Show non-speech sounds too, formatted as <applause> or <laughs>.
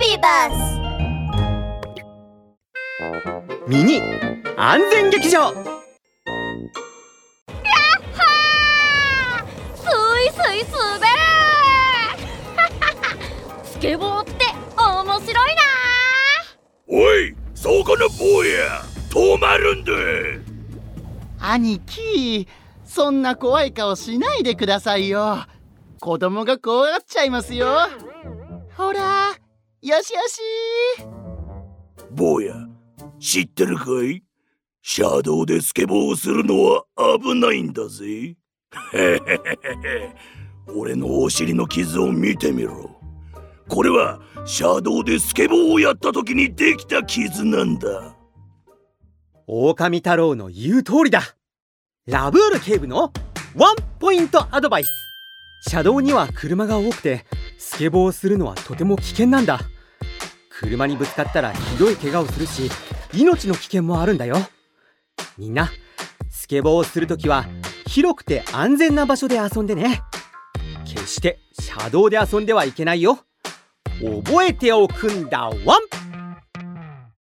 ビーバスミニ安全劇場。スイスイ滑る <laughs> スケボーって面白いなおいそこの坊や止まるんだ兄貴そんな怖い顔しないでくださいよ。子供が怖がっちゃいますよ。ほらよしよし。坊や知ってるかい？車道でスケボーをするのは危ないんだぜ。<laughs> 俺のお尻の傷を見てみろ。これは車道でスケボーをやった時にできた傷なんだ。狼太郎の言う通りだ。ラブール警部のワンポイントアドバイス。車道には車が多くてスケボーをするのはとても危険なんだ。車にぶつかったらひどい怪我をするし命の危険もあるんだよ。みんなスケボーをするときは広くて安全な場所で遊んでね。決して車道で遊んではいけないよ。覚えておくんだ。ワン